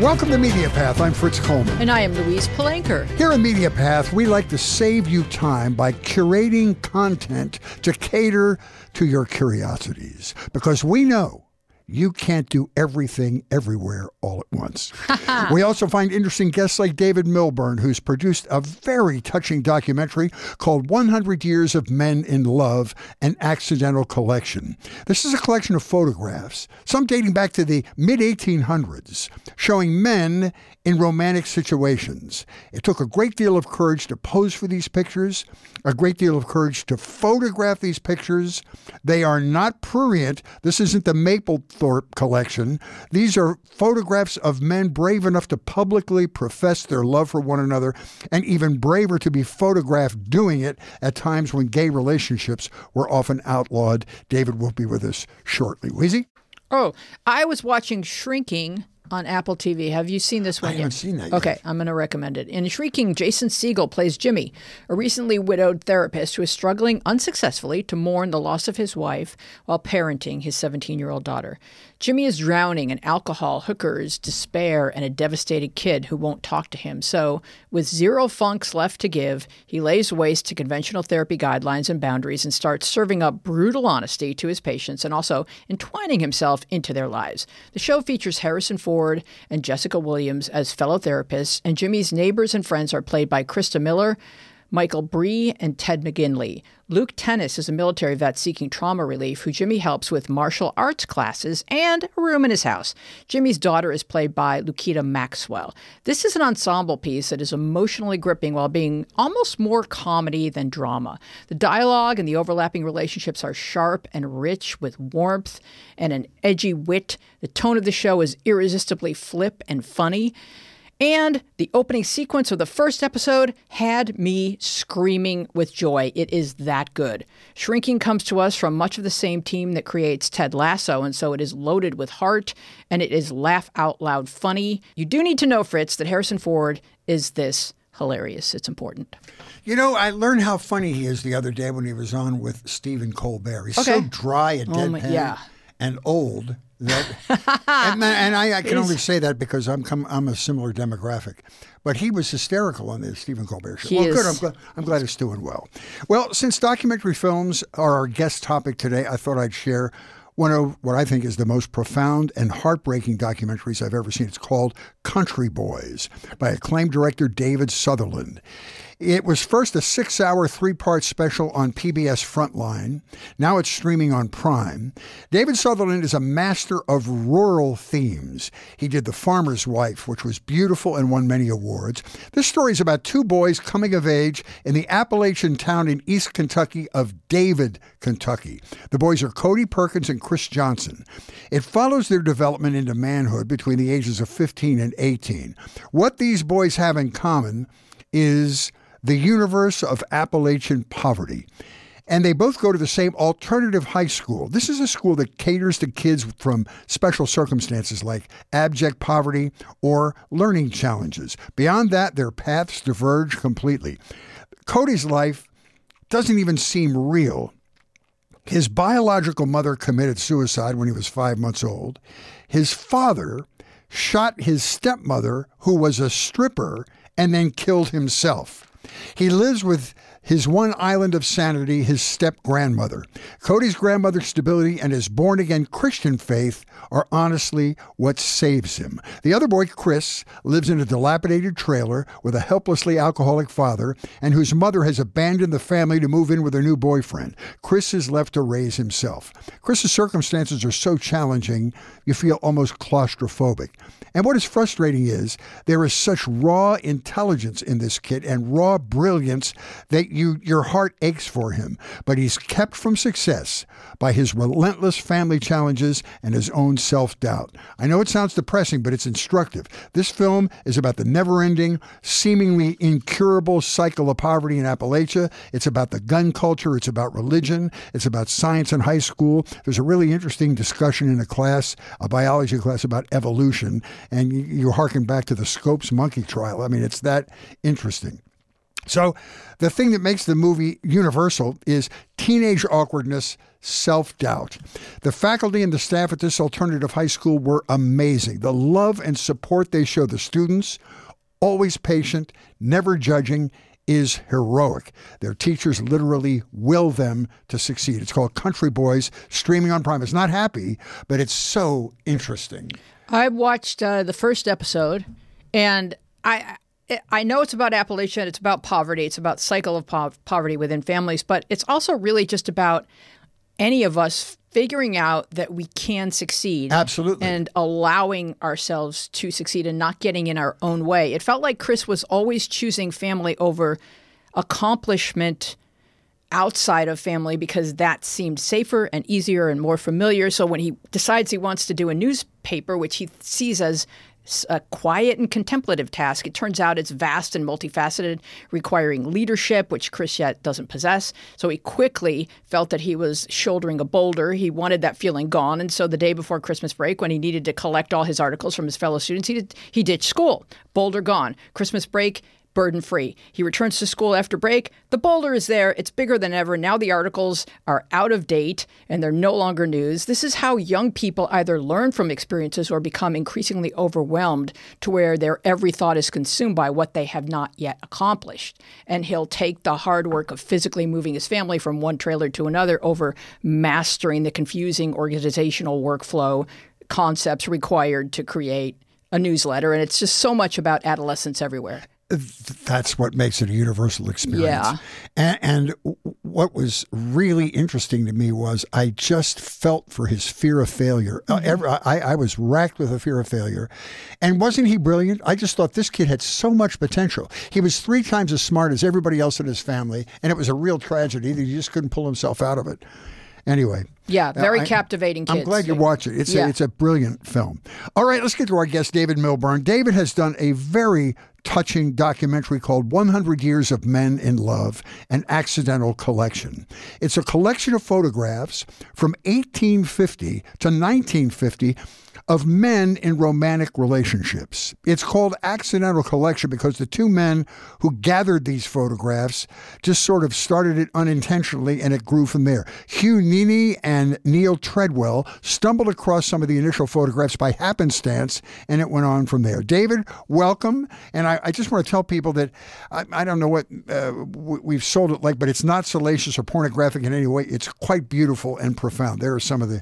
Welcome to Media Path. I'm Fritz Coleman. And I am Louise Palanker. Here at Media Path, we like to save you time by curating content to cater to your curiosities because we know you can't do everything everywhere all at once. we also find interesting guests like David Millbern, who's produced a very touching documentary called 100 Years of Men in Love An Accidental Collection. This is a collection of photographs, some dating back to the mid 1800s, showing men in romantic situations. It took a great deal of courage to pose for these pictures, a great deal of courage to photograph these pictures. They are not prurient. This isn't the Mapplethorpe collection. These are photographs of men brave enough to publicly profess their love for one another, and even braver to be photographed doing it at times when gay relationships were often outlawed. David will be with us shortly. Weezy? Oh, I was watching Shrinking on Apple TV. Have you seen this one I yet? haven't seen that yet. Okay, I'm going to recommend it. In Shrinking, Jason Segel plays Jimmy, a recently widowed therapist who is struggling unsuccessfully to mourn the loss of his wife while parenting his 17 year old daughter. Jimmy is drowning in alcohol, hookers, despair, and a devastated kid who won't talk to him. So, with zero funks left to give, he lays waste to conventional therapy guidelines and boundaries and starts serving up brutal honesty to his patients and also entwining himself into their lives. The show features Harrison Ford and Jessica Williams as fellow therapists, and Jimmy's neighbors and friends are played by Christa Miller. Michael Urie and Ted McGinley. Luke Tennie is a military vet seeking trauma relief who Jimmy helps with martial arts classes and a room in his house. Jimmy's daughter is played by Lukita Maxwell. This is an ensemble piece that is emotionally gripping while being almost more comedy than drama. The dialogue and the overlapping relationships are sharp and rich with warmth and an edgy wit. The tone of the show is irresistibly flip and funny. And the opening sequence of the first episode had me screaming with joy. It is that good. Shrinking comes to us from much of the same team that creates Ted Lasso, and so it is loaded with heart and it is laugh out loud funny. You do need to know, Fritz, that Harrison Ford is this hilarious. It's important. You know, I learned how funny he is the other day when he was on with Stephen Colbert. He's so dry and Oh my- deadpan yeah. and old that, and, and I, I can only say that because I'm come, I'm a similar demographic. But he was hysterical on the Stephen Colbert show. He well, good. I'm glad, I'm glad it's doing well. Well, since documentary films are our guest topic today, I thought I'd share one of what I think is the most profound and heartbreaking documentaries I've ever seen. It's called Country Boys by acclaimed director David Sutherland. It was first a six hour, three part special on PBS Frontline. Now it's streaming on Prime. David Sutherland is a master of rural themes. He did The Farmer's Wife, which was beautiful and won many awards. This story is about two boys coming of age in the Appalachian town in East Kentucky of David, Kentucky. The boys are Cody Perkins and Chris Johnson. It follows their development into manhood between the ages of 15 and 18. What these boys have in common is the universe of Appalachian poverty. And they both go to the same alternative high school. This is a school that caters to kids from special circumstances like abject poverty or learning challenges. Beyond that, their paths diverge completely. Cody's life doesn't even seem real. His biological mother committed suicide when he was five months old. His father shot his stepmother, who was a stripper, and then killed himself. He lives with his one island of sanity, his step grandmother. Cody's grandmother's stability and his born again Christian faith are honestly what saves him. The other boy, Chris, lives in a dilapidated trailer with a helplessly alcoholic father and whose mother has abandoned the family to move in with her new boyfriend. Chris is left to raise himself. Chris's circumstances are so challenging, you feel almost claustrophobic. And what is frustrating is there is such raw intelligence in this kid and raw brilliance that you your heart aches for him. But he's kept from success by his relentless family challenges and his own self-doubt. I know it sounds depressing, but it's instructive. This film is about the never-ending, seemingly incurable cycle of poverty in Appalachia. It's about the gun culture, it's about religion, it's about science in high school. There's a really interesting discussion in a class, a biology class about evolution, and you, you harken back to the Scopes monkey trial. I mean, it's that interesting. So, the thing that makes the movie universal is teenage awkwardness, self doubt. The faculty and the staff at this alternative high school were amazing. The love and support they show the students, always patient, never judging, is heroic. Their teachers literally will them to succeed. It's called Country Boys, streaming on Prime. It's not happy, but it's so interesting. I watched uh, the first episode, and I I know it's about Appalachia. It's about poverty. It's about cycle of po- poverty within families, but it's also really just about any of us figuring out that we can succeed. Absolutely. And allowing ourselves to succeed and not getting in our own way. It felt like Chris was always choosing family over accomplishment outside of family because that seemed safer and easier and more familiar. So when he decides he wants to do a newspaper, which he sees as a quiet and contemplative task. It turns out it's vast and multifaceted, requiring leadership, which Chris yet doesn't possess. So he quickly felt that he was shouldering a boulder. He wanted that feeling gone. And so the day before Christmas break, when he needed to collect all his articles from his fellow students, he, did, he ditched school. Boulder gone. Christmas break, burden free. He returns to school after break. The boulder is there. It's bigger than ever. Now the articles are out of date and they're no longer news. This is how young people either learn from experiences or become increasingly overwhelmed to where their every thought is consumed by what they have not yet accomplished. And he'll take the hard work of physically moving his family from one trailer to another over mastering the confusing organizational workflow concepts required to create a newsletter. And it's just so much about adolescence everywhere that's what makes it a universal experience. Yeah. And, and, what was really interesting to me was I just felt for his fear of failure. Uh, mm-hmm. Every, I, I, was racked with a fear of failure. And wasn't he brilliant? I just thought this kid had so much potential. He was three times as smart as everybody else in his family, and it was a real tragedy that he just couldn't pull himself out of it. Anyway. Yeah, very I, captivating kids. I'm glad you watch it. It's, yeah. a, it's a brilliant film. All right, let's get to our guest, David Millbern. David has done a very touching documentary called 100 Years of Men in Love An Accidental Collection. It's a collection of photographs from 1850 to 1950 of men in romantic relationships. It's called Accidental Collection because the two men who gathered these photographs just sort of started it unintentionally and it grew from there. Hugh Nini and Neal Treadwell stumbled across some of the initial photographs by happenstance and it went on from there. David, welcome. And I, I just want to tell people that I, I don't know what uh, we've sold it like, but it's not salacious or pornographic in any way. It's quite beautiful and profound. There are some of the,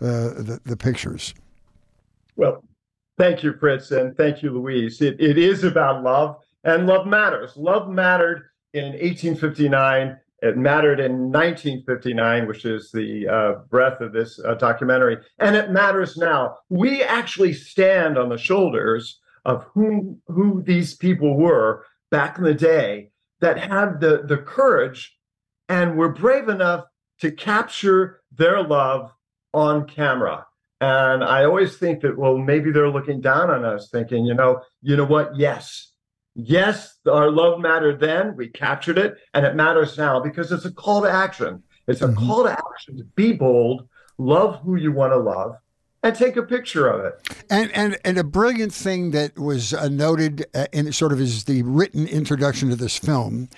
uh, the, the pictures. Well, thank you, Fritz, and thank you, Louise. It, it is about love, and love matters. Love mattered in 1859. It mattered in 1959, which is the uh, breadth of this uh, documentary, and it matters now. We actually stand on the shoulders of who who these people were back in the day that had the the courage and were brave enough to capture their love on camera and I always think that, well, maybe they're looking down on us, thinking, you know, you know what? Yes, yes, our love mattered then. We captured it, and it matters now because it's a call to action. It's a mm-hmm. call to action to be bold, love who you want to love, and take a picture of it. And and and a brilliant thing that was uh, noted uh, in sort of is the written introduction to this film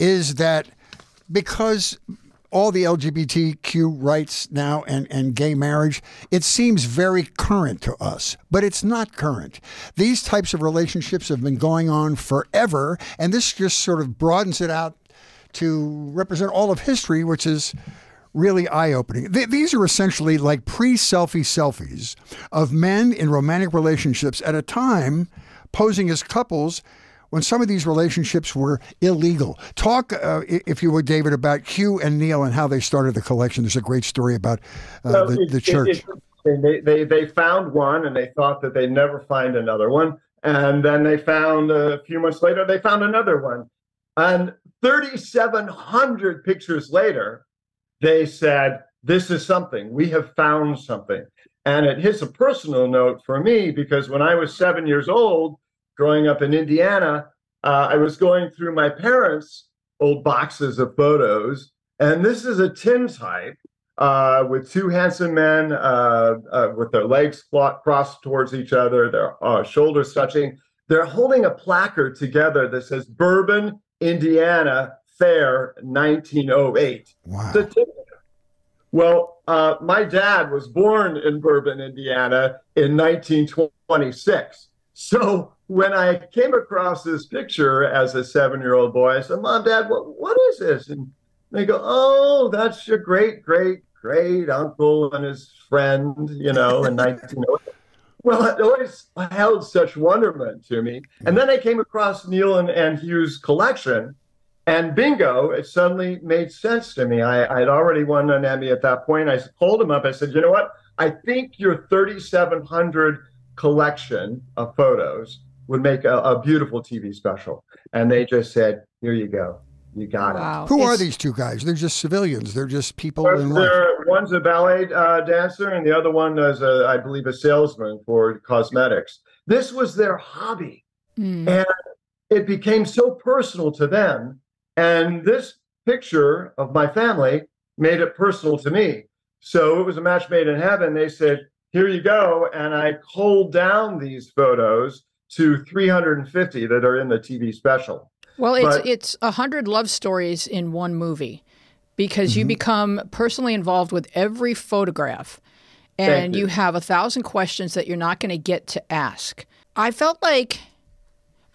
is that because all the LGBTQ rights now and, and gay marriage, it seems very current to us, but it's not current. These types of relationships have been going on forever, and this just sort of broadens it out to represent all of history, which is really eye opening. Th- these are essentially like pre selfie selfies of men in romantic relationships at a time posing as couples when some of these relationships were illegal. Talk, uh, if you would, David, about Hugh and Neal and how they started the collection. There's a great story about uh, the, the, church. It, they, they, they found one and they thought that they'd never find another one. And then they found a few months later, they found another one. And 3,700 pictures later, they said, This is something. We have found something. And it hits a personal note for me because when I was seven years old, growing up in Indiana, uh, I was going through my parents' old boxes of photos, and this is a tintype uh, with two handsome men uh, uh with their legs crossed towards each other, their uh, shoulders touching. They're holding a placard together that says Bourbon, Indiana Fair 1908. Wow. Well, uh, my dad was born in Bourbon, Indiana in 1926. So when I came across this picture as a seven year old boy, I said, Mom, Dad, what, what is this? And they go, Oh, that's your great, great, great uncle and his friend, you know, in 1908. Well, it always held such wonderment to me. And mm. then I came across Neal and, and Hugh's collection, and bingo, it suddenly made sense to me. I, had already won an Emmy at that point. I called him up. I said, You know what? I think your 3,700 collection of photos would make a, a, beautiful TV special. And they just said, Here you go. You got wow. it. Who it's, are these two guys? They're just civilians. They're just people in life. One's a ballet uh, dancer, and the other one is, a, I believe, a salesman for cosmetics. This was their hobby, mm. and it became so personal to them. And this picture of my family made it personal to me. So it was a match made in heaven. They said, "Here you go," and I culled down these photos to 350 that are in the TV special. Well, it's but, it's a hundred love stories in one movie because mm-hmm. you become personally involved with every photograph, and you. you have a thousand questions that you're not going to get to ask. I felt like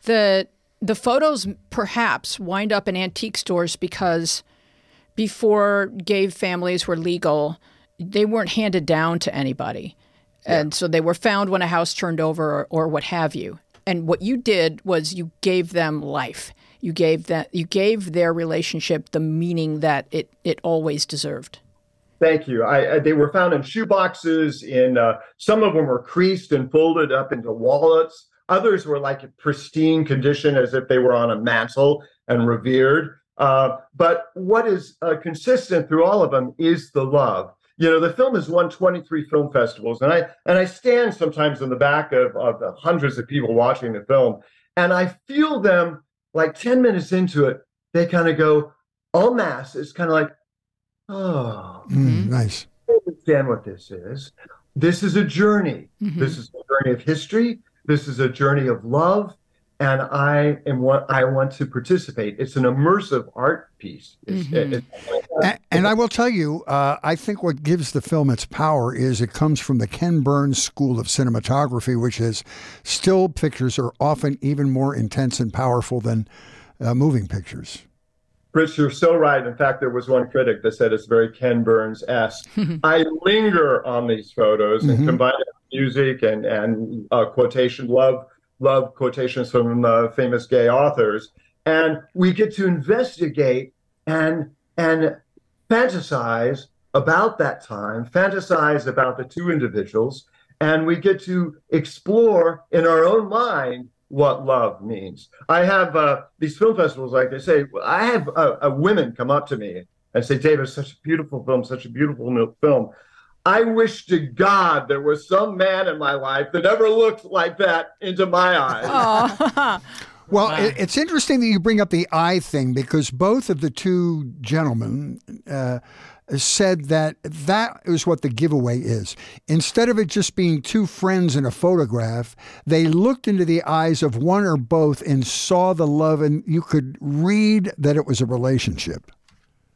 the the photos perhaps wind up in antique stores because before gay families were legal, they weren't handed down to anybody. Yeah. And so they were found when a house turned over or, or, what have you. And what you did was you gave them life you gave that you gave their relationship the meaning that it it always deserved. Thank you. I, I they were found in shoe boxes. In uh, some of them were creased and folded up into wallets. Others were like pristine condition, as if they were on a mantle and revered. Uh, but what is uh, consistent through all of them is the love. You know, the film has won 23 film festivals, and I and I stand sometimes in the back of, of the hundreds of people watching the film, and I feel them like 10 minutes into it, they kind of go, en masse, it's kind of like, oh, mm, nice. I understand what this is. This is a journey. Mm-hmm. This is a journey of history. This is a journey of love. And I am what I want to participate. It's an immersive art piece. Mm-hmm. It, and, and, I will tell you, uh, I think what gives the film its power is it comes from the Ken Burns School of Cinematography, which is still pictures are often even more intense and powerful than uh, moving pictures. Fritz, you're so right. In fact, there was one critic that said it's very Ken Burns esque. I linger on these photos mm-hmm. and combine music and and uh, quotation love love quotations from uh, famous gay authors, and we get to investigate and and fantasize about that time, fantasize about the two individuals, and we get to explore in our own mind what love means. I have uh, these film festivals, like they say, I have uh, women come up to me and say, David, such a beautiful film, such a beautiful film. I wish to God there was some man in my life that ever looked like that into my eyes. well, wow. it's interesting that you bring up the eye thing because both of the two gentlemen uh, said that that is what the giveaway is. Instead of it just being two friends in a photograph, they looked into the eyes of one or both and saw the love, and you could read that it was a relationship.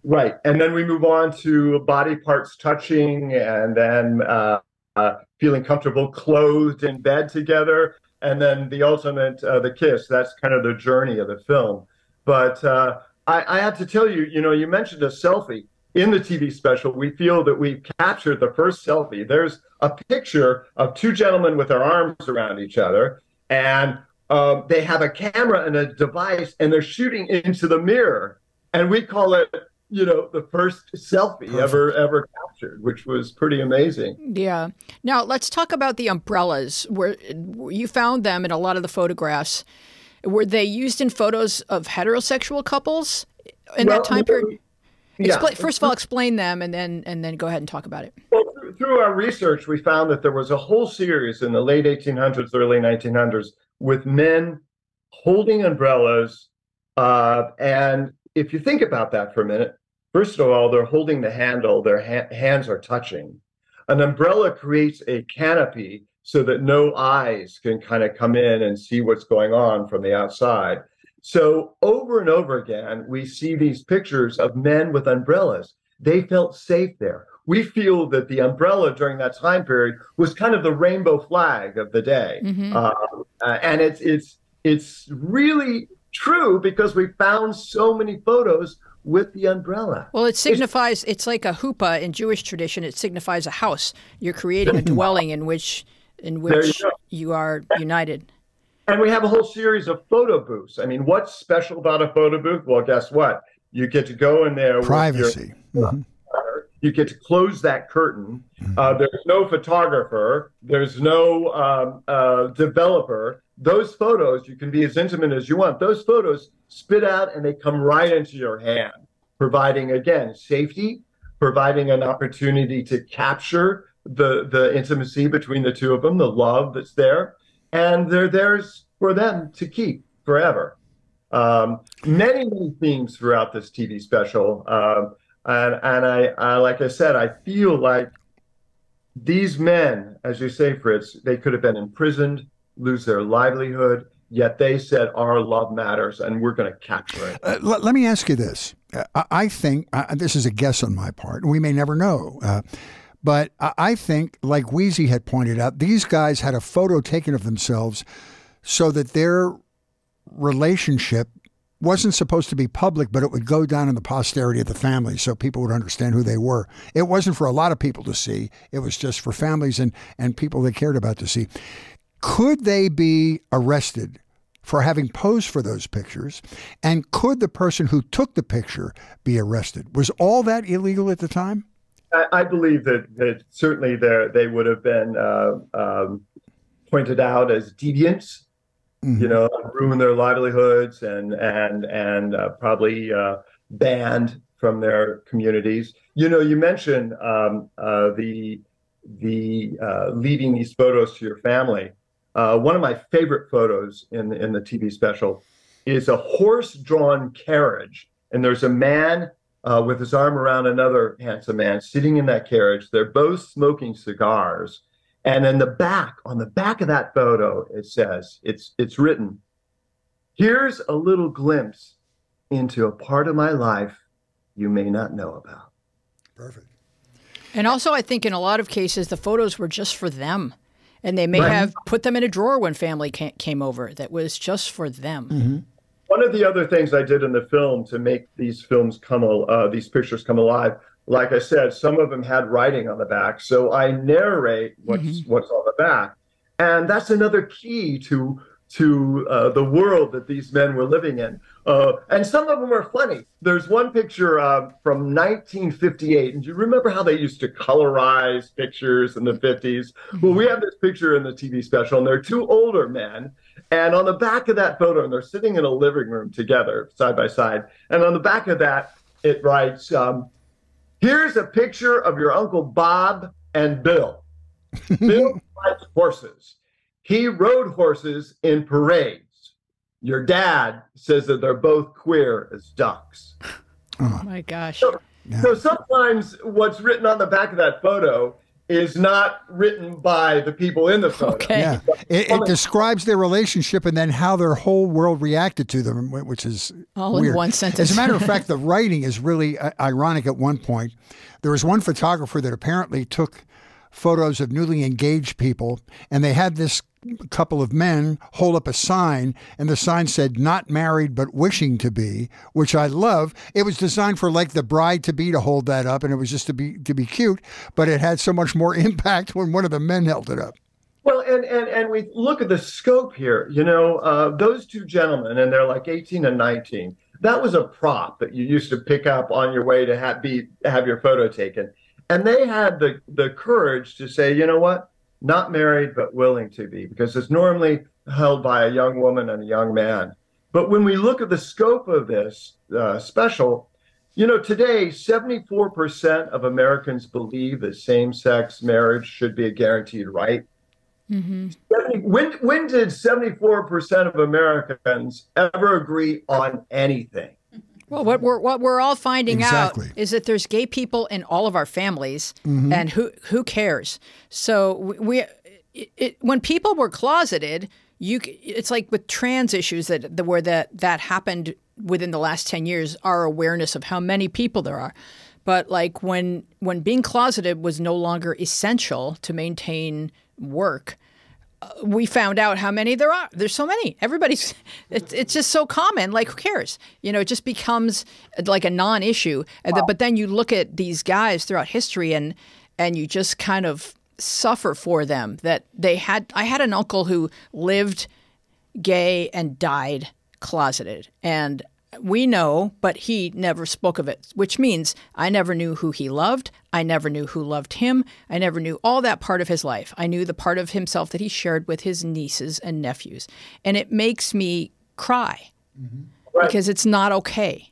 Right. And then we move on to body parts touching and then uh, uh, feeling comfortable clothed in bed together. And then the ultimate, uh, the kiss. That's kind of the journey of the film. But uh, I, I have to tell you, you know, you mentioned a selfie. In the TV special, we feel that we've captured the first selfie. There's a picture of two gentlemen with their arms around each other, and um, they have a camera and a device, and they're shooting into the mirror. And we call it you know the first selfie Perfect. ever ever captured which was pretty amazing. Yeah. Now let's talk about the umbrellas. Where you found them in a lot of the photographs. Were they used in photos of heterosexual couples in well, that time period? yeah. Expl- first of all explain them and then and then go ahead and talk about it. Well through our research we found that there was a whole series in the late 1800s early 1900s with men holding umbrellas uh, and if you think about that for a minute First of all, they're holding the handle, their ha- hands are touching. An umbrella creates a canopy so that no eyes can kind of come in and see what's going on from the outside. So, over and over again, we see these pictures of men with umbrellas. They felt safe there. we feel that the umbrella during that time period was kind of the rainbow flag of the day, mm-hmm. uh, uh, and it's it's it's really true because we found so many photos with the umbrella. Well, it signifies it's, it's like a huppah in Jewish tradition. It signifies a house. You're creating a dwelling in which in which you, you, are united. And we have a whole series of photo booths. I mean, what's special about a photo booth? Well, guess what? You get to go in there. Privacy. Your, mm-hmm. You get to close that curtain. Mm-hmm. Uh, there's no photographer. There's no um, uh, developer. Those photos, you can be as intimate as you want. Those photos spit out and they come right into your hand, providing, again, safety, providing an opportunity to capture the, the intimacy between the two of them, the love that's there. And they're theirs for them to keep forever. Um, many, many themes throughout this TV special. Um, and and I, I, like I said, I feel like these men, as you say, Fritz, they could have been imprisoned, lose their livelihood, yet they said our love matters, and we're going to capture it. Uh, let, let, me ask you this: uh, I think uh, this is a guess on my part, we may never know. Uh, but I think, like Weezy had pointed out, these guys had a photo taken of themselves so that their relationship wasn't supposed to be public, but it would go down in the posterity of the family so people would understand who they were. It wasn't for a lot of people to see, it was just for families and, and people they cared about to see. Could they be arrested for having posed for those pictures? And could the person who took the picture be arrested? Was all that illegal at the time? I, I believe that, that certainly they would have been uh, um, pointed out as deviants mm-hmm. you know, ruin their livelihoods and and and uh, probably uh, banned from their communities. You know, you mentioned um, uh, the the uh, leaving these photos to your family. Uh, one of my favorite photos in in the TV special is a horse-drawn carriage, and there's a man uh, with his arm around another handsome man sitting in that carriage. They're both smoking cigars and in the back, on the back of that photo, it says, it's it's written, here's a little glimpse into a part of my life you may not know about. Perfect. And also I think in a lot of cases the photos were just for them. And they may right. have put them in a drawer when family came over that was just for them. Mm-hmm. One of the other things I did in the film to make these films come, uh, these pictures come alive like I said, some of them had writing on the back. So I narrate what's mm-hmm. what's on the back, and that's another key to to uh, the world that these men were living in. Uh, and some of them are funny. There's one picture uh, from 1958, and you remember how they used to colorize pictures in the 50s? Mm-hmm. Well, we have this picture in the TV special, and they're two older men. And on the back of that photo, and they're sitting in a living room together, side by side. And on the back of that, it writes, um, Here's a picture of your Uncle Bob and Bill. Bill likes horses. He rode horses in parades. Your dad says that they're both queer as ducks. Oh my gosh. So, yeah. so sometimes what's written on the back of that photo is not written by the people in the photo. Okay. Yeah. It, it, describes their relationship and then how their whole world reacted to them, which is all weird. in one sentence. As a matter of fact, the writing is really uh, ironic at one point. There was one photographer that apparently took photos of newly engaged people, and they had this couple of men hold up a sign, and the sign said, Not married, but wishing to be, which I love. It was designed for like the bride to be to hold that up, and it was just to be to be cute, but it had so much more impact when one of the men held it up. Well, and, and, and we look at the scope here. You know, uh, those two gentlemen, and they're like 18 and 19. That was a prop that you used to pick up on your way to have, be, have your photo taken. And they had the, the courage to say, you know what? Not married, but willing to be, because it's normally held by a young woman and a young man. But when we look at the scope of this uh, special, you know, today, 74% of Americans believe that same sex marriage should be a guaranteed right. Mm-hmm. When, when did 74% of Americans ever agree on anything? Well, what we're what we're all finding exactly. out is that there's gay people in all of our families, mm-hmm. and who who cares? So we, it, it, when people were closeted, you it's like with trans issues that the, where that that happened within the last ten years. Our awareness of how many people there are, but like when when being closeted was no longer essential to maintain work, we found out how many there are. There's so many. Everybody's. It's, it's just so common. Like who cares? You know, it just becomes like a non-issue. Wow. But then you look at these guys throughout history, and and you just kind of suffer for them that they had. I had an uncle who lived gay and died closeted, and we know, but he never spoke of it, which means I never knew who he loved. I never knew who loved him. I never knew all that part of his life. I knew the part of himself that he shared with his nieces and nephews. And it makes me cry mm-hmm. right. because it's not okay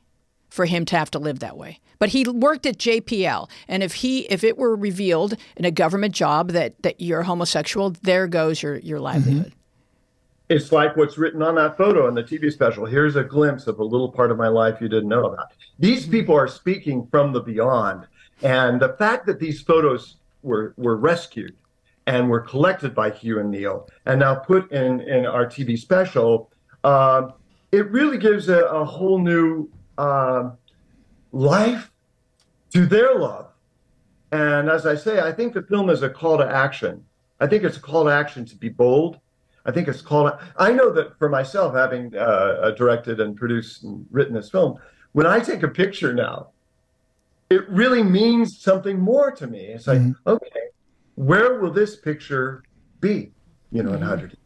for him to have to live that way. But he worked at JPL, and if he if it were revealed in a government job that that you're homosexual, there goes your your livelihood. Mm-hmm it's like what's written on that photo in the TV special. Here's a glimpse of a little part of my life you didn't know about. These people are speaking from the beyond. And the fact that these photos were, were rescued and were collected by Hugh and Neal and now put in, in our TV special, uh, it really gives a, a whole new uh, life to their love. And as I say, I think the film is a call to action. I think it's a call to action to be bold, I think it's called. I know that for myself, having uh, directed and produced and written this film, when I take a picture now, it really means something more to me. It's like, mm-hmm. okay, where will this picture be? You know, mm-hmm. in hundred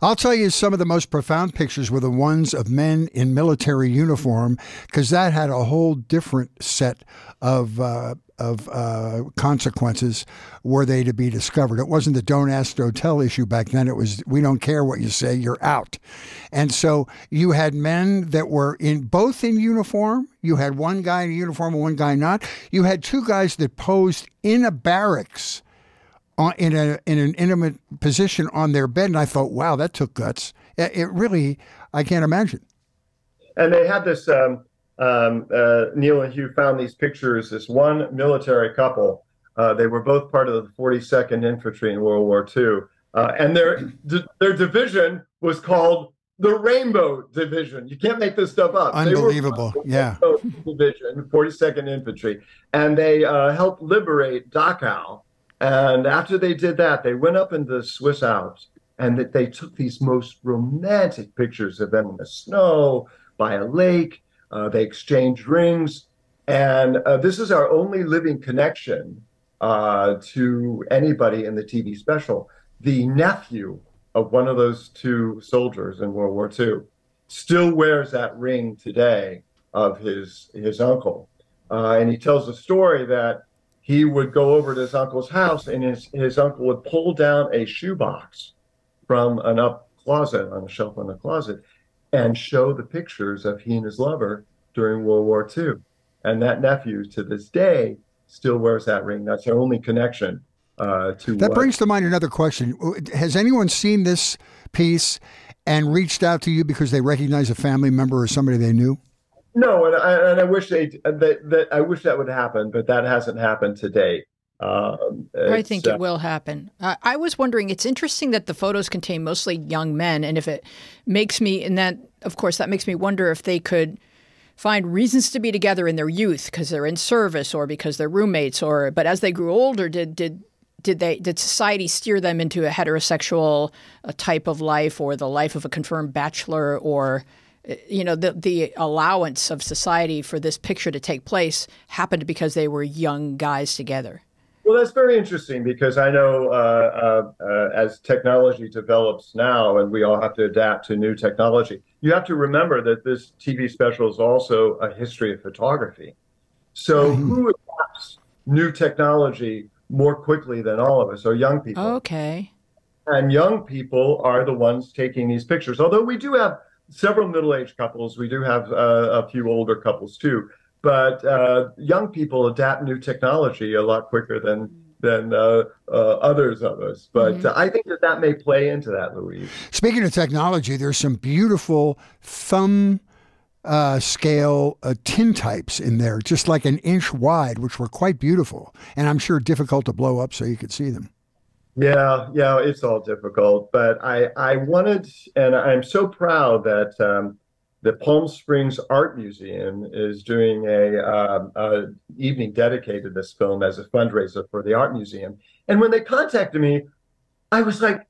I'll tell you some of the most profound pictures were the ones of men in military uniform because that had a whole different set of uh, of uh, consequences were they to be discovered. It wasn't the don't ask, don't tell issue back then. It was we don't care what you say, you're out. And so you had men that were in both in uniform. You had one guy in uniform and one guy not. You had two guys that posed in a barracks. On, in a in an intimate position on their bed, and I thought, wow, that took guts. It, it really, I can't imagine. And they had this um, um, uh, Neal and Hugh found these pictures. This one military couple, uh, they were both part of the 42nd Infantry in World War II, uh, and their their division was called the Rainbow Division. You can't make this stuff up. Unbelievable, yeah. Division, 42nd Infantry, and they uh, helped liberate Dachau. And after they did that, they went up into the Swiss Alps and that they took these most romantic pictures of them in the snow by a lake uh, they exchanged rings. And uh, this is our only living connection uh, to anybody in the TV special. The nephew of one of those two soldiers in World War II still wears that ring today of his his uncle. Uh, and he tells a story that he would go over to his uncle's house and his, his uncle would pull down a shoebox from an up closet on a shelf in the closet and show the pictures of he and his lover during World War II. And that nephew to this day still wears that ring. That's their only connection uh, to That what... brings to mind another question. Has anyone seen this piece and reached out to you because they recognize a family member or somebody they knew? No, and I, and I wish they that, that I wish that would happen, but that hasn't happened to date. Um, I think uh, it will happen. Uh, I was wondering. It's interesting that the photos contain mostly young men, and if it makes me, and that of course that makes me wonder if they could find reasons to be together in their youth because they're in service or because they're roommates, or but as they grew older, did did did they did society steer them into a heterosexual a type of life or the life of a confirmed bachelor or uh, you know the the allowance of society for this picture to take place happened because they were young guys together well, that's very interesting because I know uh, uh, uh, as technology develops now, and we all have to adapt to new technology, you have to remember that this TV special is also a history of photography. So, mm-hmm. who adapts new technology more quickly than all of us are young people. Okay. And young people are the ones taking these pictures. Although we do have several middle aged couples, we do have uh, a few older couples too but uh, young people adapt new technology a lot quicker than than uh, uh, others of us. But mm-hmm. I think that that may play into that, Louise. Speaking of technology, there's some beautiful thumb uh, scale uh, tintypes in there, just like an inch wide, which were quite beautiful, and I'm sure difficult to blow up so you could see them. Yeah, yeah, it's all difficult, but I I wanted, and I'm so proud that. Um, the Palm Springs Art Museum is doing a, um, a, evening dedicated to this film as a fundraiser for the art museum. And when they contacted me, I was like,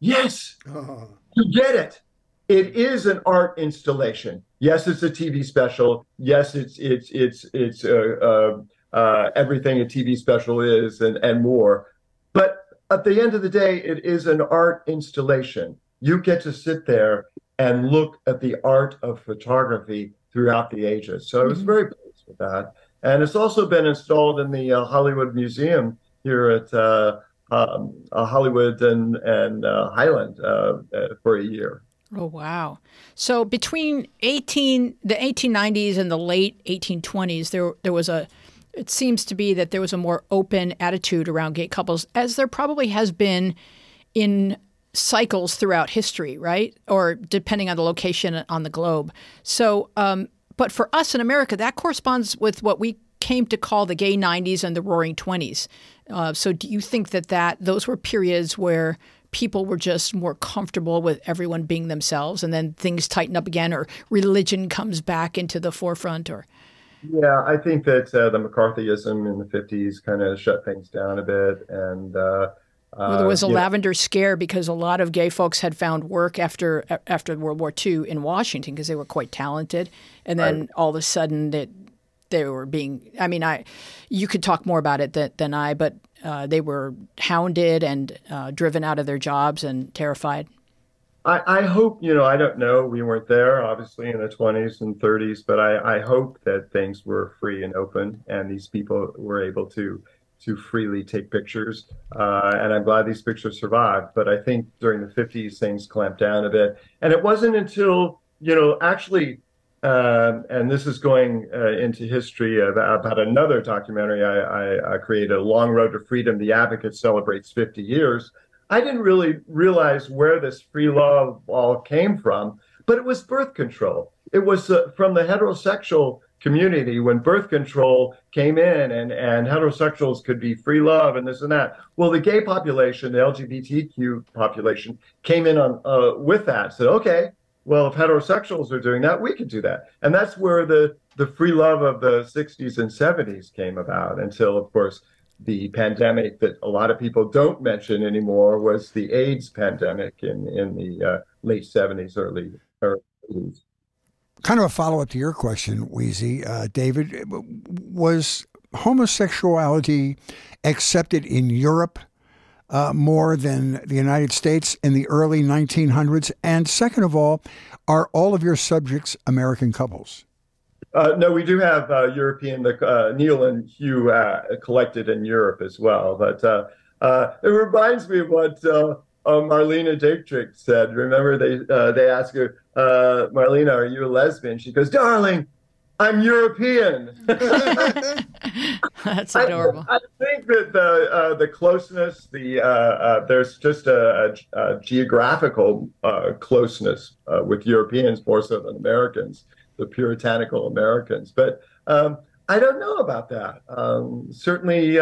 "Yes, oh. you get it. It is an art installation. Yes, it's a TV special. Yes, it's it's it's it's uh, uh, uh, everything a TV special is and and more. But at the end of the day, it is an art installation. You get to sit there and look at the art of photography throughout the ages. So I was mm-hmm. very pleased with that. And it's also been installed in the uh, Hollywood Museum here at uh, um, uh, Hollywood and, and uh, Highland uh, uh, for a year. Oh wow! So between eighteen the eighteen nineties and the late eighteen twenties, there there was a. It seems to be that there was a more open attitude around gay couples, as there probably has been in cycles throughout history, right? Or depending on the location on the globe. So, um, but for us in America, that corresponds with what we came to call the gay 90s and the roaring 20s. Uh, so, do you think that, that those were periods where people were just more comfortable with everyone being themselves and then things tighten up again or religion comes back into the forefront or? Yeah, I think that uh, the McCarthyism in the 50s kind of shut things down a bit. And, uh, well, there was a uh, lavender scare because a lot of gay folks had found work after after World War II in Washington because they were quite talented, and then right. all of a sudden that they, they were being. I mean, I you could talk more about it than, than I, but uh, they were hounded and uh, driven out of their jobs and terrified. I, I, hope you know. I don't know. We weren't there, obviously, in the 20s and 30s, but I, I hope that things were free and open, and these people were able to to freely take pictures. Uh, and I'm glad these pictures survived. But I think during the 50s, things clamped down a bit. And it wasn't until, you know, actually, um, and this is going uh, into history about, about another documentary I, I, I, created, Long Road to Freedom The Advocate Celebrates 50 Years. I didn't really realize where this free love all came from, but it was birth control. It was uh, from the heterosexual community when birth control came in and, and heterosexuals could be free love and this and that. Well, the gay population, the LGBTQ population, came in on uh, with that. Said, okay, well, if heterosexuals are doing that, we can do that. And that's where the the free love of the 60s and 70s came about. Until, of course, the pandemic that a lot of people don't mention anymore was the AIDS pandemic in in the uh, late 70s, early, early 80s kind of a follow up to your question, Weezy, uh, David, was homosexuality accepted in Europe uh, more than the United States in the early 1900s? And second of all, are all of your subjects American couples? Uh, no, we do have uh, European, the uh, Neal and Hugh uh, collected in Europe as well. But it reminds me of what uh, Marlene Dietrich said. Remember, they uh, they asked her, uh, Marlena, are you a lesbian? She goes, darling, I'm European. That's adorable. I, I, think that the uh, the closeness, the uh, uh, there's just a, a, a geographical closeness with Europeans more so than Americans, the puritanical Americans. But um, I don't know about that. Um, certainly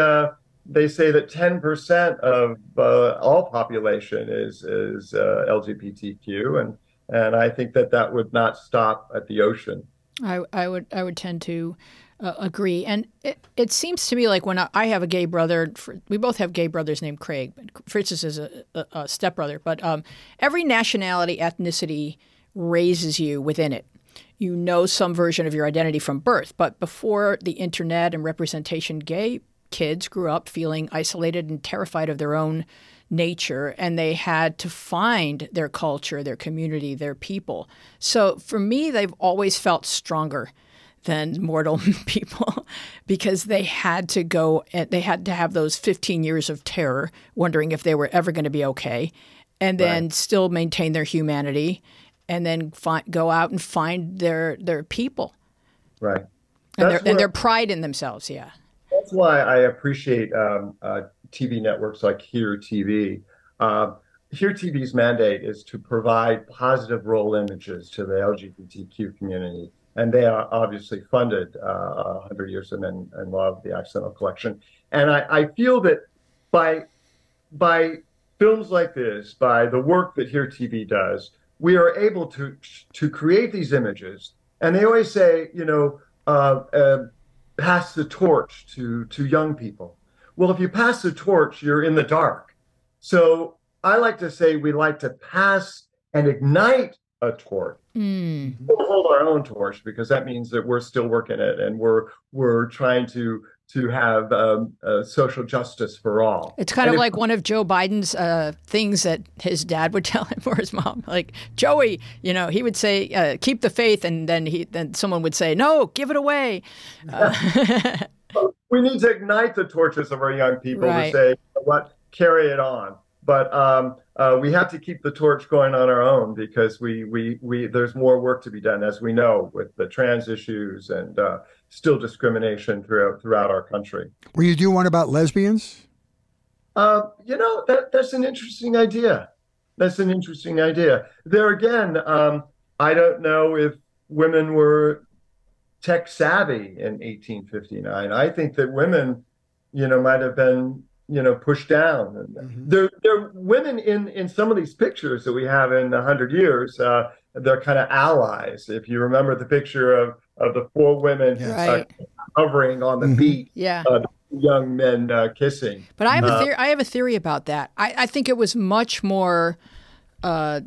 they say that 10% of uh, all population is is uh, LGBTQ, and and I think that that would not stop at the ocean. I, I would I would tend to uh, agree, and it, it seems to me like when I, I have a gay brother, we both have gay brothers named Craig, Francis is a, a, a stepbrother. But um, every nationality, ethnicity raises you within it you know some version of your identity from birth. But before the internet and representation, gay kids grew up feeling isolated and terrified of their own nature and they had to find their culture, their community, their people. So for me, they've always felt stronger than mortal people because they had to go and they had to have those 15 years of terror, wondering if they were ever going to be okay, and then right. still maintain their humanity and then fi- go out and find their their people. Right. And their, and their pride in themselves, yeah that's why I appreciate um, uh, TV networks like Here TV. Uh, Here TV's mandate is to provide positive role images to the LGBTQ community. And they are obviously funded uh, 100 Years of Men and Love, the Accidental Collection. And I, I feel that by, by films like this, by the work that Here TV does, we are able to to create these images. And they always say, you know, uh, uh, pass the torch to to young people. Well, if you pass the torch, you're in the dark. So I like to say we like to pass and ignite a torch. Mm. We'll hold our own torch because that means that we're still working it and we're we're trying to to have um, uh, social justice for all. It's kind and of if, like one of Joe Biden's uh, things that his dad would tell him or his mom. Like Joey, you know, he would say, uh, "Keep the faith," and then he then someone would say, "No, give it away." Uh, we need to ignite the torches of our young people right. to say, "What? Carry it on." But um, uh, we have to keep the torch going on our own because we we we there's more work to be done, as we know, with the trans issues and uh, still discrimination throughout throughout our country. Will you do one about lesbians? Uh, you know that that's an interesting idea. That's an interesting idea. There again, um, I don't know if women were tech savvy in 1859. I think that women, you know, might have been you know pushed down. Mm-hmm. there, there women in in some of these pictures that we have in a hundred years. Uh, they're kind of allies. If you remember the picture of of the four women right. uh, hovering on the mm-hmm. beat, yeah. Uh, young men uh, kissing. But I have a uh, theory. I have a theory about that. I, I think it was much more uh,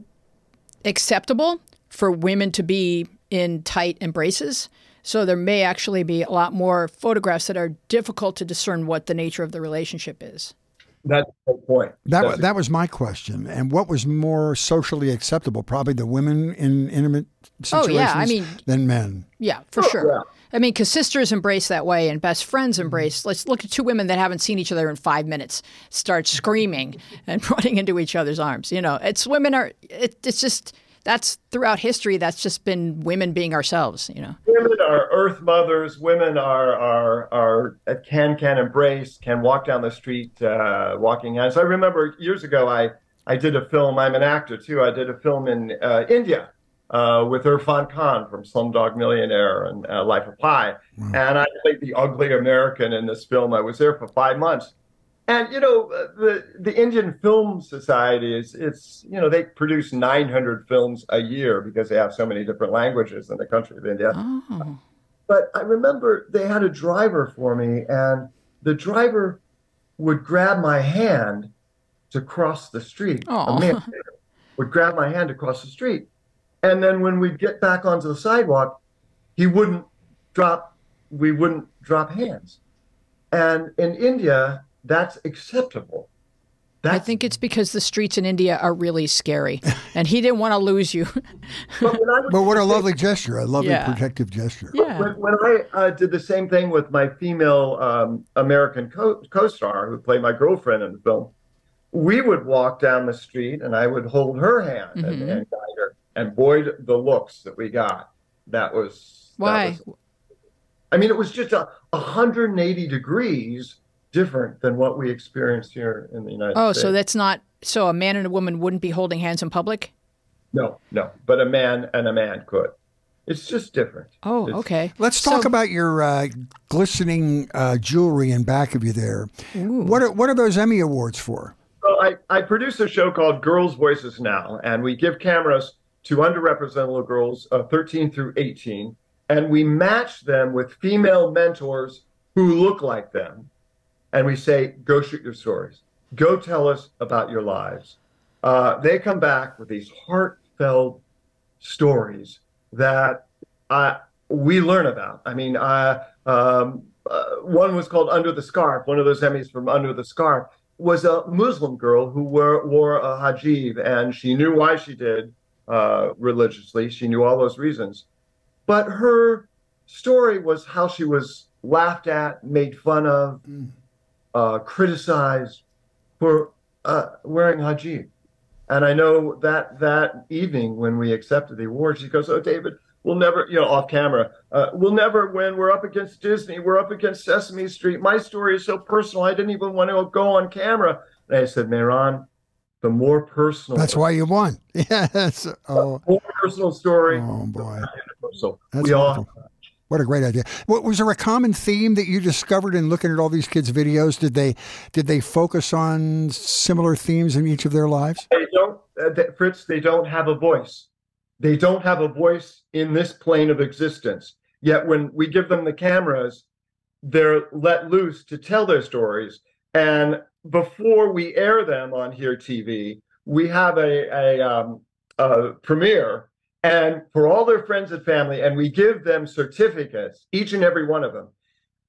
acceptable for women to be in tight embraces. So there may actually be a lot more photographs that are difficult to discern what the nature of the relationship is. That's the point. That That's that was my question. And what was more socially acceptable? Probably the women in intimate situations. Oh yeah, I mean, than men. Yeah, for oh, sure. Yeah. I mean, because sisters embrace that way and best friends mm-hmm. embrace. Let's look at two women that haven't seen each other in five minutes start screaming and running into each other's arms. You know, it's women are. It, it's just that's throughout history. That's just been women being ourselves. You know, women are earth mothers. Women are are are uh, can can embrace, can walk down the street, uh, walking hands. I remember years ago, I I did a film. I'm an actor too. I did a film in uh, India uh, with Irfan Khan from Slumdog Millionaire and uh, Life of Pi, wow. and I played the ugly American in this film. I was there for five months and you know uh, the the Indian Film Society is it's you know they produce 900 films a year because they have so many different languages in the country of India. Oh. But I remember they had a driver for me, and the driver would grab my hand to cross the street. Oh. A man would grab my hand to cross the street, and then when we'd get back onto the sidewalk, he wouldn't drop. We wouldn't drop hands. And in India, that's acceptable. That's, I think it's because the streets in India are really scary, and he didn't want to lose you. but, but, what a lovely gesture! A lovely yeah. protective gesture. Yeah. When, when I uh, did the same thing with my female um, American co- co-star who played my girlfriend in the film, we would walk down the street, and I would hold her hand mm-hmm. and, and, guide her. And boy, the looks that we got! That was why. That was, I mean, it was just a 180 degrees different than what we experienced here in the United oh, States. Oh, so that's not so a man and a woman wouldn't be holding hands in public? No, no, but a man and a man could. It's just different. Oh, it's, okay. Let's talk so, about your uh, glistening uh, jewelry in back of you there. Ooh. What are what are those Emmy awards for? Well, I, I produce a show called Girls Voices Now, and we give cameras to underrepresented little girls, uh, 13 through 18, and we match them with female mentors who look like them and we say, go shoot your stories. Go tell us about your lives. Uh, they come back with these heartfelt stories that uh, we learn about. I mean, uh, um, uh, one was called Under the Scarf. One of those Emmys from Under the Scarf was a Muslim girl who wore, wore a hijab, and she knew why she did uh, religiously. She knew all those reasons. But her story was how she was laughed at, made fun of, mm uh, criticized for uh, wearing hijab. And I know that that evening when we accepted the award, she goes, "Oh, David, we'll never, you know, off camera, uh, we'll never win. We're up against Disney. We're up against Sesame Street. My story is so personal. I didn't even want to go on camera." And I said, "Mehran, the more personal. That's why you won. Yes. Oh. more personal story. Oh boy. So That's we wonderful. all what a great idea! What, was there a common theme that you discovered in looking at all these kids' videos? Did they did they focus on similar themes in each of their lives? They don't. uh, Fritz, they don't have a voice. They don't have a voice in this plane of existence. Yet when we give them the cameras, they're let loose to tell their stories. And before we air them on Here TV, we have a, a, um, a premiere and for all their friends and family, and we give them certificates, each and every one of them.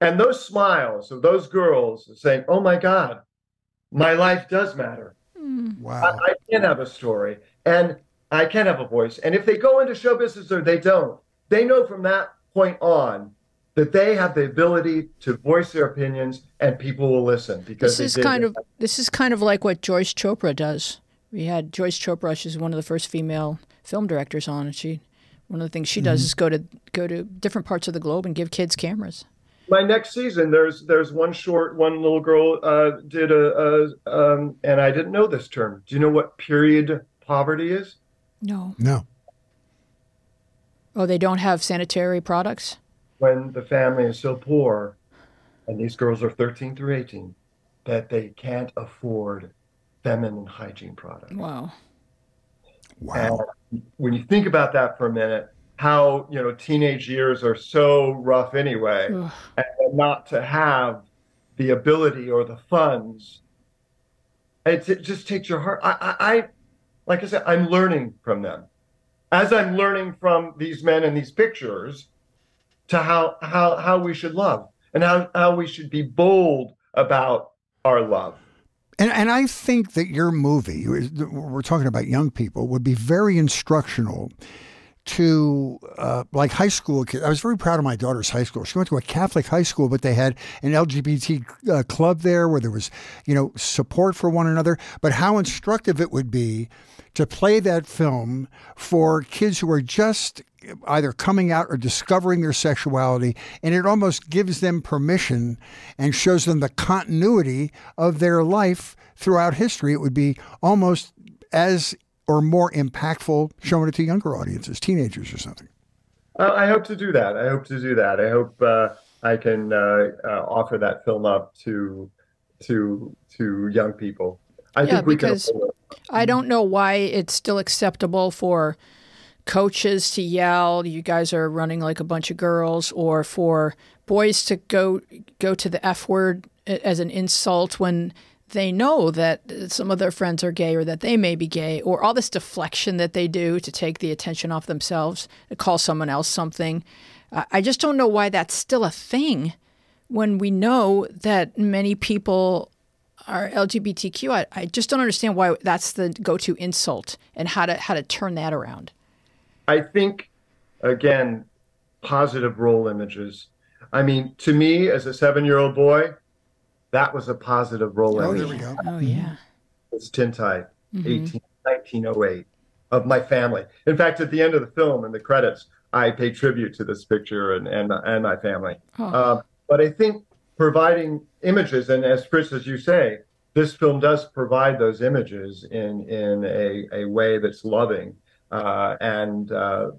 And those smiles of those girls saying, Oh my God, my life does matter. Mm. Wow. I, I can have a story and I can have a voice. And if they go into show business or they don't, they know from that point on that they have the ability to voice their opinions and people will listen because this is kind of this is kind of like what Joyce Chopra does. We had Joyce Chopra, she's one of the first female film directors on, and she one of the things she does mm-hmm. is go to go to different parts of the globe and give kids cameras. My next season, there's there's one short, one little girl uh, did a, a um, and I didn't know this term. Do you know what period poverty is? No. No. Oh, they don't have sanitary products? When the family is so poor, and these girls are 13 through 18, that they can't afford feminine hygiene products. Wow. Wow. And when you think about that for a minute, how, you know, teenage years are so rough anyway, and not to have the ability or the funds, it, it just takes your heart. I, I, I, like I said, I'm learning from them as I'm learning from these men and these pictures to how how how we should love and how, how we should be bold about our love. And, and I think that your movie, we're talking about young people, would be very instructional to uh, like high school kids. I was very proud of my daughter's high school. She went to a Catholic high school, but they had an LGBT uh, club there where there was, you know, support for one another. But how instructive it would be to play that film for kids who are just either coming out or discovering their sexuality, and it almost gives them permission and shows them the continuity of their life throughout history. It would be almost as or more impactful showing it to younger audiences, teenagers or something. Uh, I hope to do that. I hope to do that. I hope uh, I can uh, uh offer that film up to to to young people. I yeah, think we because can. I don't know why it's still acceptable for coaches to yell, "You guys are running like a bunch of girls," or for boys to go go to the F word as an insult when they know that some of their friends are gay or that they may be gay, or all this deflection that they do to take the attention off themselves, to call someone else something. I just don't know why that's still a thing when we know that many people are LGBTQ. I, I just don't understand why that's the go-to insult and how to how to turn that around. I think, again, positive role images. I mean, to me, as a seven-year-old boy, that was a positive role oh, image. There we go. Oh yeah. It's tintype, mm-hmm. 18, 1908, of my family. In fact, at the end of the film, in the credits, I pay tribute to this picture and and, and my family. Oh. Uh, but I think providing images, and as Chris, as you say, this film does provide those images in in a, a way that's loving uh, and uh,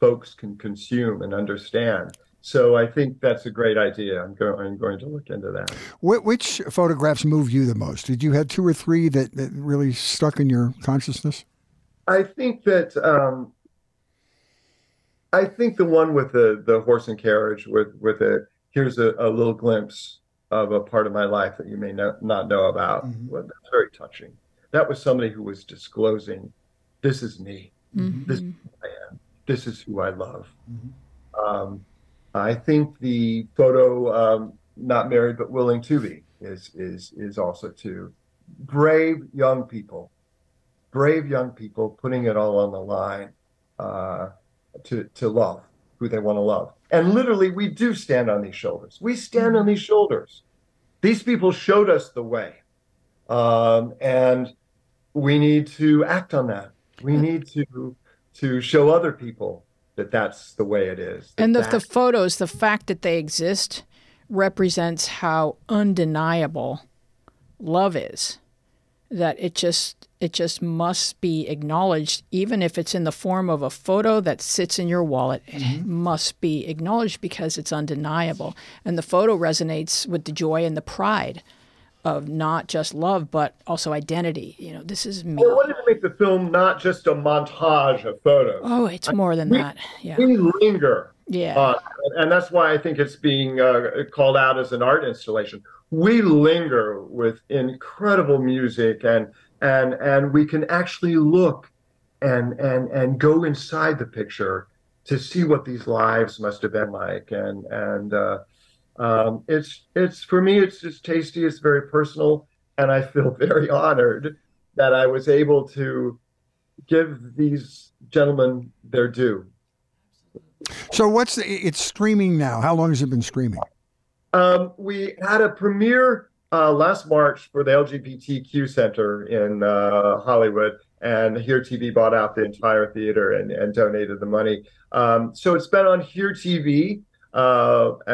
folks can consume and understand. So I think that's a great idea. I'm, go- I'm going to look into that. Which photographs moved you the most? Did you have two or three that, that really stuck in your consciousness? I think that um, I think the one with the the horse and carriage with with it. Here's a, a little glimpse of a part of my life that you may not know about. Mm-hmm. Well, that's very touching. That was somebody who was disclosing, "This is me. Mm-hmm. This is who I am. This is who I love." Mm-hmm. Um, I think the photo um, "Not Married but Willing to Be" is is is also too brave young people, brave young people putting it all on the line uh, to to love who they want to love. And literally, we do stand on these shoulders. We stand on these shoulders. These people showed us the way, um, and we need to act on that. We need to to show other people that that's the way it is. And the, the photos, the fact that they exist, represents how undeniable love is. That it just it just must be acknowledged, even if it's in the form of a photo that sits in your wallet. It mm-hmm. must be acknowledged because it's undeniable, and the photo resonates with the joy and the pride of not just love but also identity. You know, this is me. I wanted to make the film not just a montage of photos. Oh, it's more than we, that. Yeah. We linger. Yeah. Uh, and that's why I think it's being uh, called out as an art installation. We linger with incredible music and and and we can actually look and and and go inside the picture to see what these lives must have been like and and uh, um, it's it's for me it's just tasty it's very personal and i feel very honored that i was able to give these gentlemen their due. So what's the, it's streaming now. How long has it been streaming? Um, we had a premiere uh, last march for the lgbtq center in uh, hollywood and here tv bought out the entire theater and, and donated the money. Um, so it's been on here tv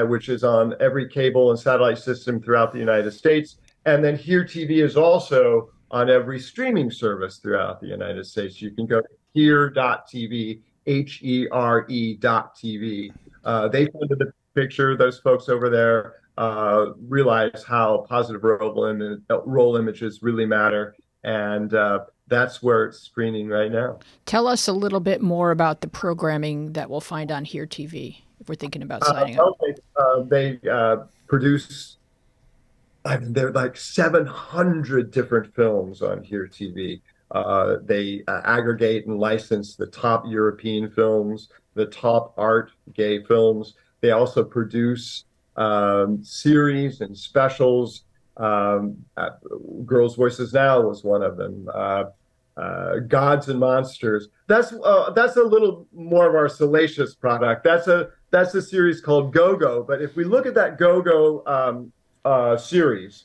which is on every cable and satellite system throughout the United States. And then Here TV is also on every streaming service throughout the United States. You can go to here.tv, H E R E dot TV. Uh, they funded the picture. Those folks over there uh, realize how positive role, Im- role images really matter. And uh, that's where it's screening right now. Tell us a little bit more about the programming that we'll find on Here TV we're thinking about signing uh, up? Uh, they uh, produce, I mean, they're like 700 different films on Here TV. Uh, they uh, aggregate and license the top European films, the top art gay films. They also produce um, series and specials. Um, uh, Girls' Voices Now was one of them. Gods and Monsters. That's that's a little more of our salacious product. That's a that's a series called Go Go. But if we look at that Go Go um, uh, series,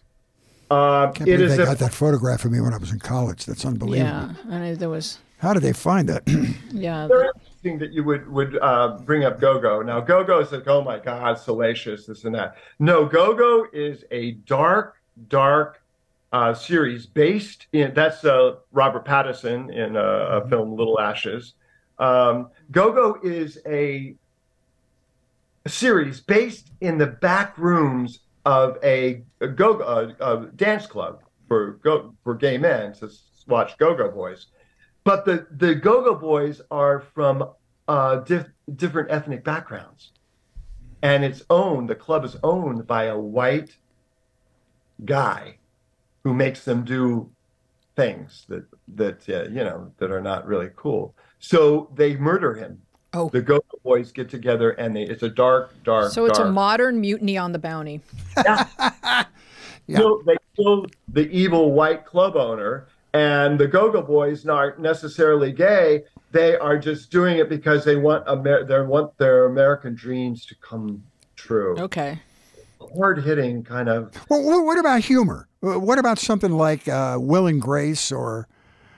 uh, Can't it is they a, got that photograph of me when I was in college. That's unbelievable. Yeah, and there was. How did they find that? yeah. Very interesting that you would would uh, bring up Go Go. Now Go Go is like, oh my God, salacious, this and that. No, Go Go is a dark, dark uh, series based in that's uh, Robert Pattinson in a, a, mm-hmm. film Little Ashes. Um, Go Go is a a series based in the back rooms of a, a go a, dance club for go for gay men to watch Go Go Boys, but the the Go Go Boys are from uh, diff, different ethnic backgrounds, and it's owned. The club is owned by a white guy who makes them do things that that uh, you know that are not really cool. So they murder him Oh. The Go Boys get together and they, it's a dark, dark. So it's dark. a modern mutiny on the bounty. Yeah. yeah. So they kill the evil white club owner, and the Go Go Boys aren't necessarily gay. They are just doing it because they want Amer- they want their American dreams to come true. Okay. Hard hitting kind of. Well, what about humor? What about something like uh, Will and Grace or?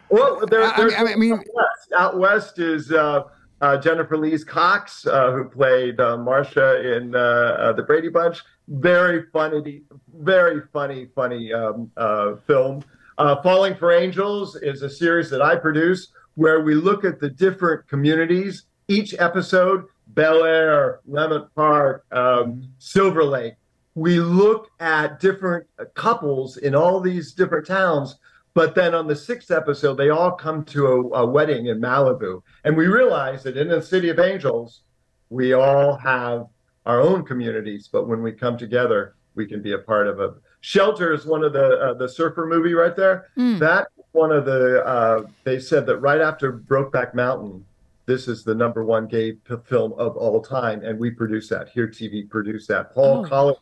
Well, there, I, I, mean, out west, out west is. Uh, uh, Jennifer Elise Cox, uh, who played uh, Marcia in uh, uh, the Brady Bunch. Very funny, very funny, funny um, uh, film. Falling for Angels is a series that I produce where we look at the different communities. Each episode, Bel Air, Leimert Park, um, Silver Lake. We look at different couples in all these different towns but then on the sixth episode, they all come to a, a wedding in Malibu. And we realize that in the City of Angels, we all have our own communities, but when we come together, we can be a part of a shelter is one of the uh, the surfer movie right there. Mm. That one of the uh, they said that right after Brokeback Mountain, this is the number one gay p- film of all time, and we produce that. Here TV produced that. Paul oh. Collins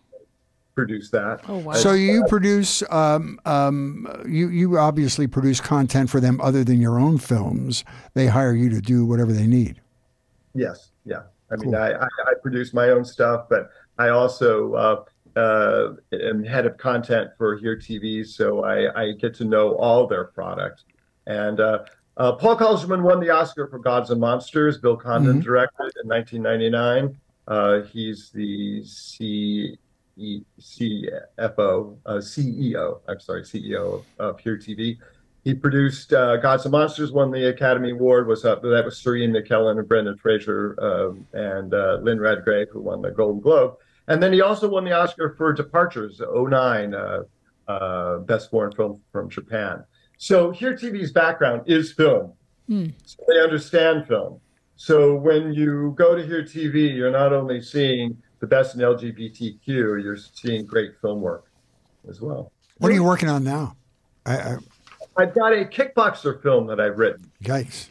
produce that. Oh wow! So you produce, um, um, you you obviously produce content for them other than your own films. They hire you to do whatever they need. Yes, yeah. I mean, I, I, I, produce my own stuff, but I also uh, uh, am head of content for Here TV, so I, I get to know all their product. And uh, uh Paul Colichman won the Oscar for Gods and Monsters. Bill Condon mm-hmm. directed in 1999. Uh, he's the C CFO, uh, CEO, I'm sorry, CEO of, Here TV. He produced uh, Gods and Monsters, won the Academy Award. Was up that was Ian McKellen and Brendan Fraser um, and uh, Lynn Redgrave, who won the Golden Globe. And then he also won the Oscar for Departures, 09, uh, uh, best foreign film from Japan. So here TV's background is film. Mm. So they understand film. So when you go to Here TV, you're not only seeing the best in LGBTQ, you're seeing great film work as well. What are you working on now? I, I, I've got a kickboxer film that I've written. yikes.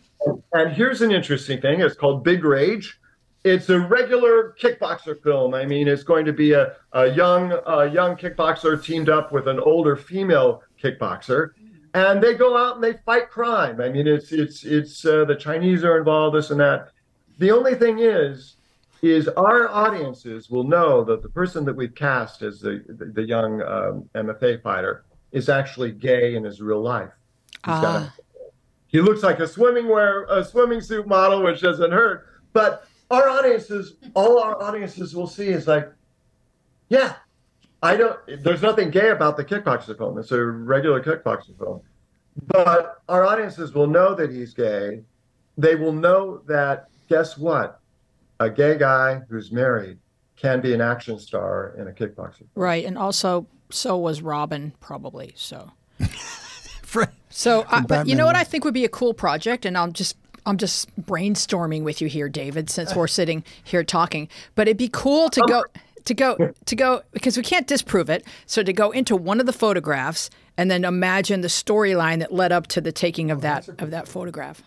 And here's an interesting thing. It's called Big Rage. It's a regular kickboxer film. I mean, it's going to be a, a young a young kickboxer teamed up with an older female kickboxer, and they go out and they fight crime. I mean, it's it's it's uh, the Chinese are involved, this and that. The only thing is, is our audiences will know that the person that we've cast as the the, the young um, MMA fighter is actually gay in his real life. He's got a- Ah. he looks like a swimming wear a swimming suit model, which doesn't hurt. But our audiences, all our audiences will see is like, yeah, I don't. There's nothing gay about the kickboxer film. It's a regular kickboxer film. But our audiences will know that he's gay. They will know that guess what, a gay guy who's married can be an action star in a kickboxer. film. Right, and also so was Robin probably. So, Fred, so I, but you know what I think would be a cool project, and I'm just I'm just brainstorming with you here, David, since we're sitting here talking. But it'd be cool to go to go to go because we can't disprove it. So to go into one of the photographs and then imagine the storyline that led up to the taking of that of that photograph.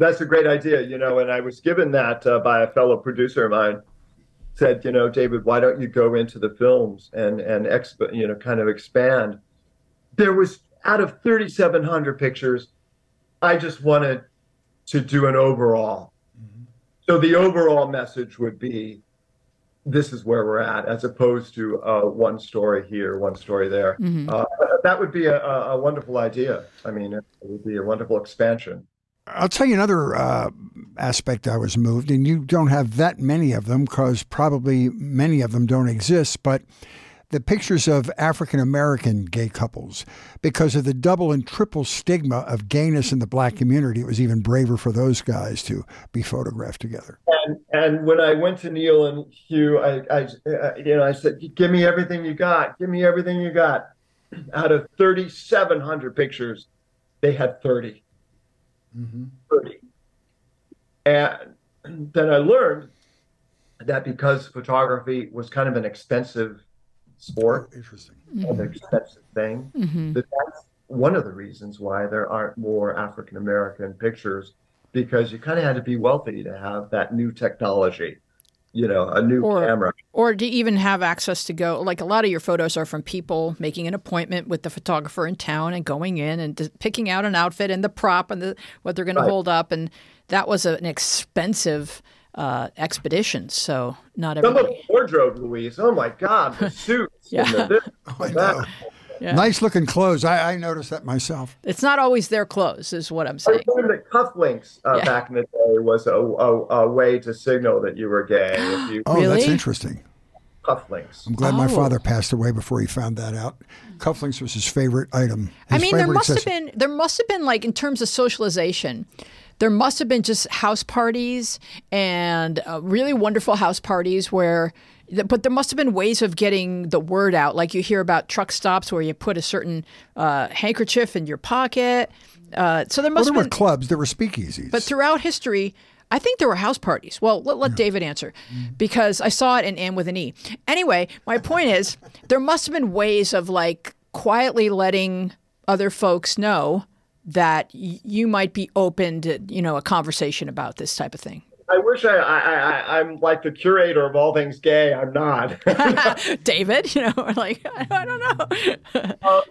That's a great idea, you know. And I was given that uh, by a fellow producer of mine. Said, you know, David, why don't you go into the films and and exp- you know, kind of expand? There was out of 3,700 pictures, I just wanted to do an overall. So the overall message would be, this is where we're at, as opposed to uh, one story here, one story there. Uh, that would be a, a a wonderful idea. I mean, it would be a wonderful expansion. I'll tell you another uh, aspect I was moved, and you don't have that many of them because probably many of them don't exist, but the pictures of African American gay couples. Because of the double and triple stigma of gayness in the black community, it was even braver for those guys to be photographed together. And and when I went to Neal and Hugh, I, I uh, you know I said, "Give me everything you got. Give me everything you got." Out of 3,700 pictures, they had 30. 30. And then I learned that because photography was kind of an expensive sport, interesting. an expensive thing, Mm-hmm. that that's one of the reasons why there aren't more African American pictures because you kind of had to be wealthy to have that new technology, you know, a new Or- camera. Or to even have access to go, like a lot of your photos are from people making an appointment with the photographer in town and going in and picking out an outfit and the prop and the, what they're going to hold up. And that was an expensive uh, expedition. So not Some of everybody. the wardrobe, Louise. Oh my God, the suits. Yeah. and the this, I that. know. Yeah. Nice looking clothes. I, I noticed that myself. It's not always their clothes, is what I'm I saying. learned that cufflinks uh, Yeah. back in the day was a, a, a way to signal that you were gay. If you Oh, that's interesting. cufflinks. I'm glad my Oh. father passed away before he found that out. Cufflinks was his favorite item. I mean, there favorite must have been there must have been like in terms of socialization, there must have been just house parties and uh, really wonderful house parties where. But there must have been ways of getting the word out, like you hear about truck stops where you put a certain uh, handkerchief in your pocket. Uh, so there Well, must there have were clubs. There were speakeasies. But throughout history, I think there were house parties. Well, let, let David answer because I saw it in Anne with an E. Anyway, my point is there must have been ways of like quietly letting other folks know that y- you might be open to, you know, a conversation about this type of thing. I wish I, I, I, I'm like the curator of all things gay. I'm not. David, you know, we're like, I don't know.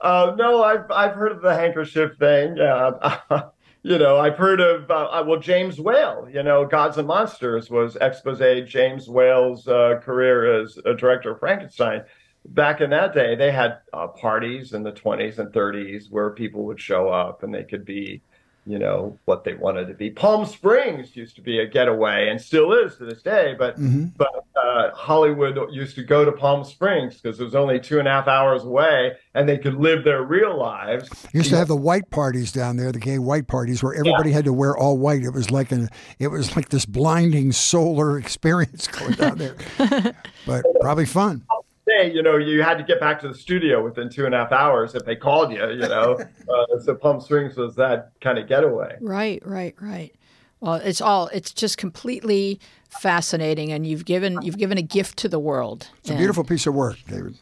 Uh, no, I've I've heard of the handkerchief thing. Yeah, you know, I've heard of uh, well, James Whale. You know, Gods and Monsters was expose James Whale's uh, career as a director of Frankenstein. Back in that day, they had uh, parties in the 20s and 30s where people would show up and they could be, you know, what they wanted to be. Palm Springs used to be a getaway and still is to this day, but Mhm. but uh, Hollywood used to go to Palm Springs because it was only two and a half hours away, and they could live their real lives. used to have the white parties down there, the gay white parties, where everybody had to wear all white. It was like an, it was like this blinding solar experience going down there, but probably fun. Day, you know, you had to get back to the studio within two and a half hours if they called you, you know. uh, so Palm Springs was that kind of getaway. Right, right, right. Well, it's all it's just completely fascinating, and you've given you've given a gift to the world. It's a beautiful piece of work, David.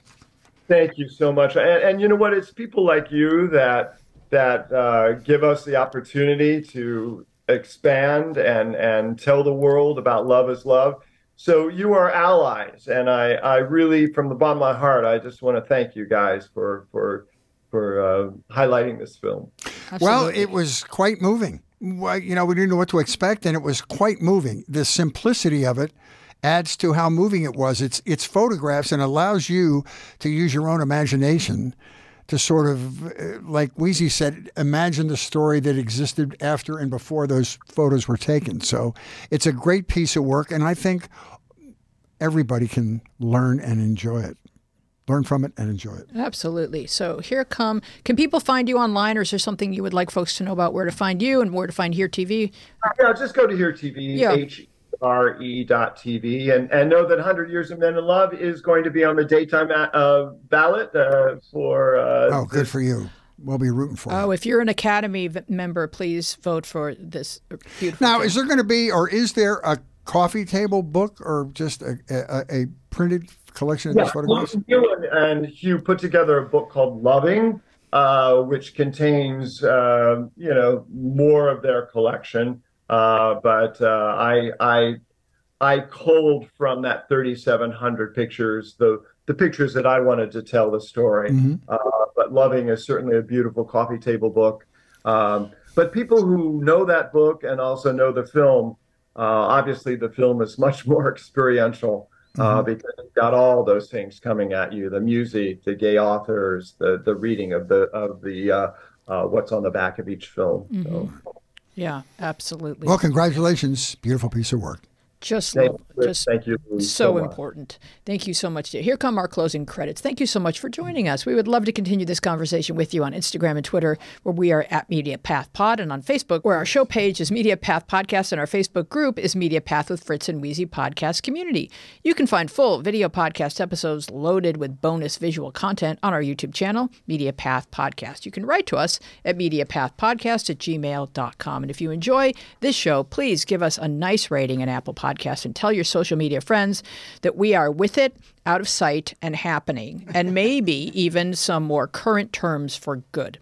Thank you so much. And, and you know what? It's people like you that that uh, give us the opportunity to expand and and tell the world about love is love. So you are allies, and I I really, from the bottom of my heart, I just want to thank you guys for for for uh, highlighting this film. Absolutely. Well, it was quite moving. You know, we didn't know what to expect, and it was quite moving. The simplicity of it adds to how moving it was. It's it's photographs and allows you to use your own imagination to sort of, uh, like Weezy said, imagine the story that existed after and before those photos were taken. So it's a great piece of work, and I think everybody can learn and enjoy it. Learn from it and enjoy it. Absolutely. So here come. Can people find you online, or is there something you would like folks to know about where to find you and where to find Here TV? Yeah, just go to Here TV. Yeah. H- re.tv and, and know that 100 Years of Men in Love is going to be on the daytime uh, ballot uh, for. Uh, oh, good for you. We'll be rooting for you. Oh, if you're an Academy member, please vote for this beautiful. Now, film. is there going to be, or is there a coffee table book, or just a, a, a printed collection of yeah, these photographs? You and, and Hugh put together a book called Loving, uh, which contains, uh, you know, more of their collection. Uh, but uh, I I I culled from that 3,700 pictures the the pictures that I wanted to tell the story. Mm-hmm. Uh, but Loving is certainly a beautiful coffee table book. Um, but people who know that book and also know the film, uh, obviously the film is much more experiential. Uh, mm-hmm. because you've got all those things coming at you: the music, the gay authors, the the reading of the of the uh, what's on the back of each film. Mm-hmm. So. Yeah, absolutely. Well, congratulations. Beautiful piece of work. Just, thank, just thank you. So, so important. Thank you so much. Here come our closing credits. Thank you so much for joining us. We would love to continue this conversation with you on Instagram and Twitter, where we are at Media Path Pod, and on Facebook, where our show page is Media Path Podcast, and our Facebook group is Media Path with Fritz and Weezy Podcast Community. You can find full video podcast episodes loaded with bonus visual content on our YouTube channel, Media Path Podcast. You can write to us at MediaPathPodcast at gmail.com. And if you enjoy this show, please give us a nice rating in Apple Podcasts podcast and tell your social media friends that we are with it, out of sight, and happening, and maybe even some more current terms for good.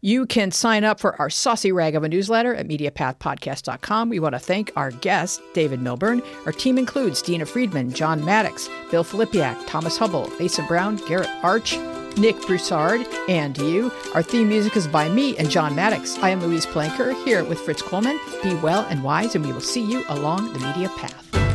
You can sign up for our saucy rag of a newsletter at MediaPathPodcast.com. We want to thank our guest, David Millbern. Our team includes Dina Friedman, John Maddox, Bill Filipiak, Thomas Hubble, Asa Brown, Garrett Arch, Nick Broussard, and you. Our theme music is by me and John Maddox. I am Louise Palanker here with Fritz Coleman. Be well and wise, and we will see you along the media path.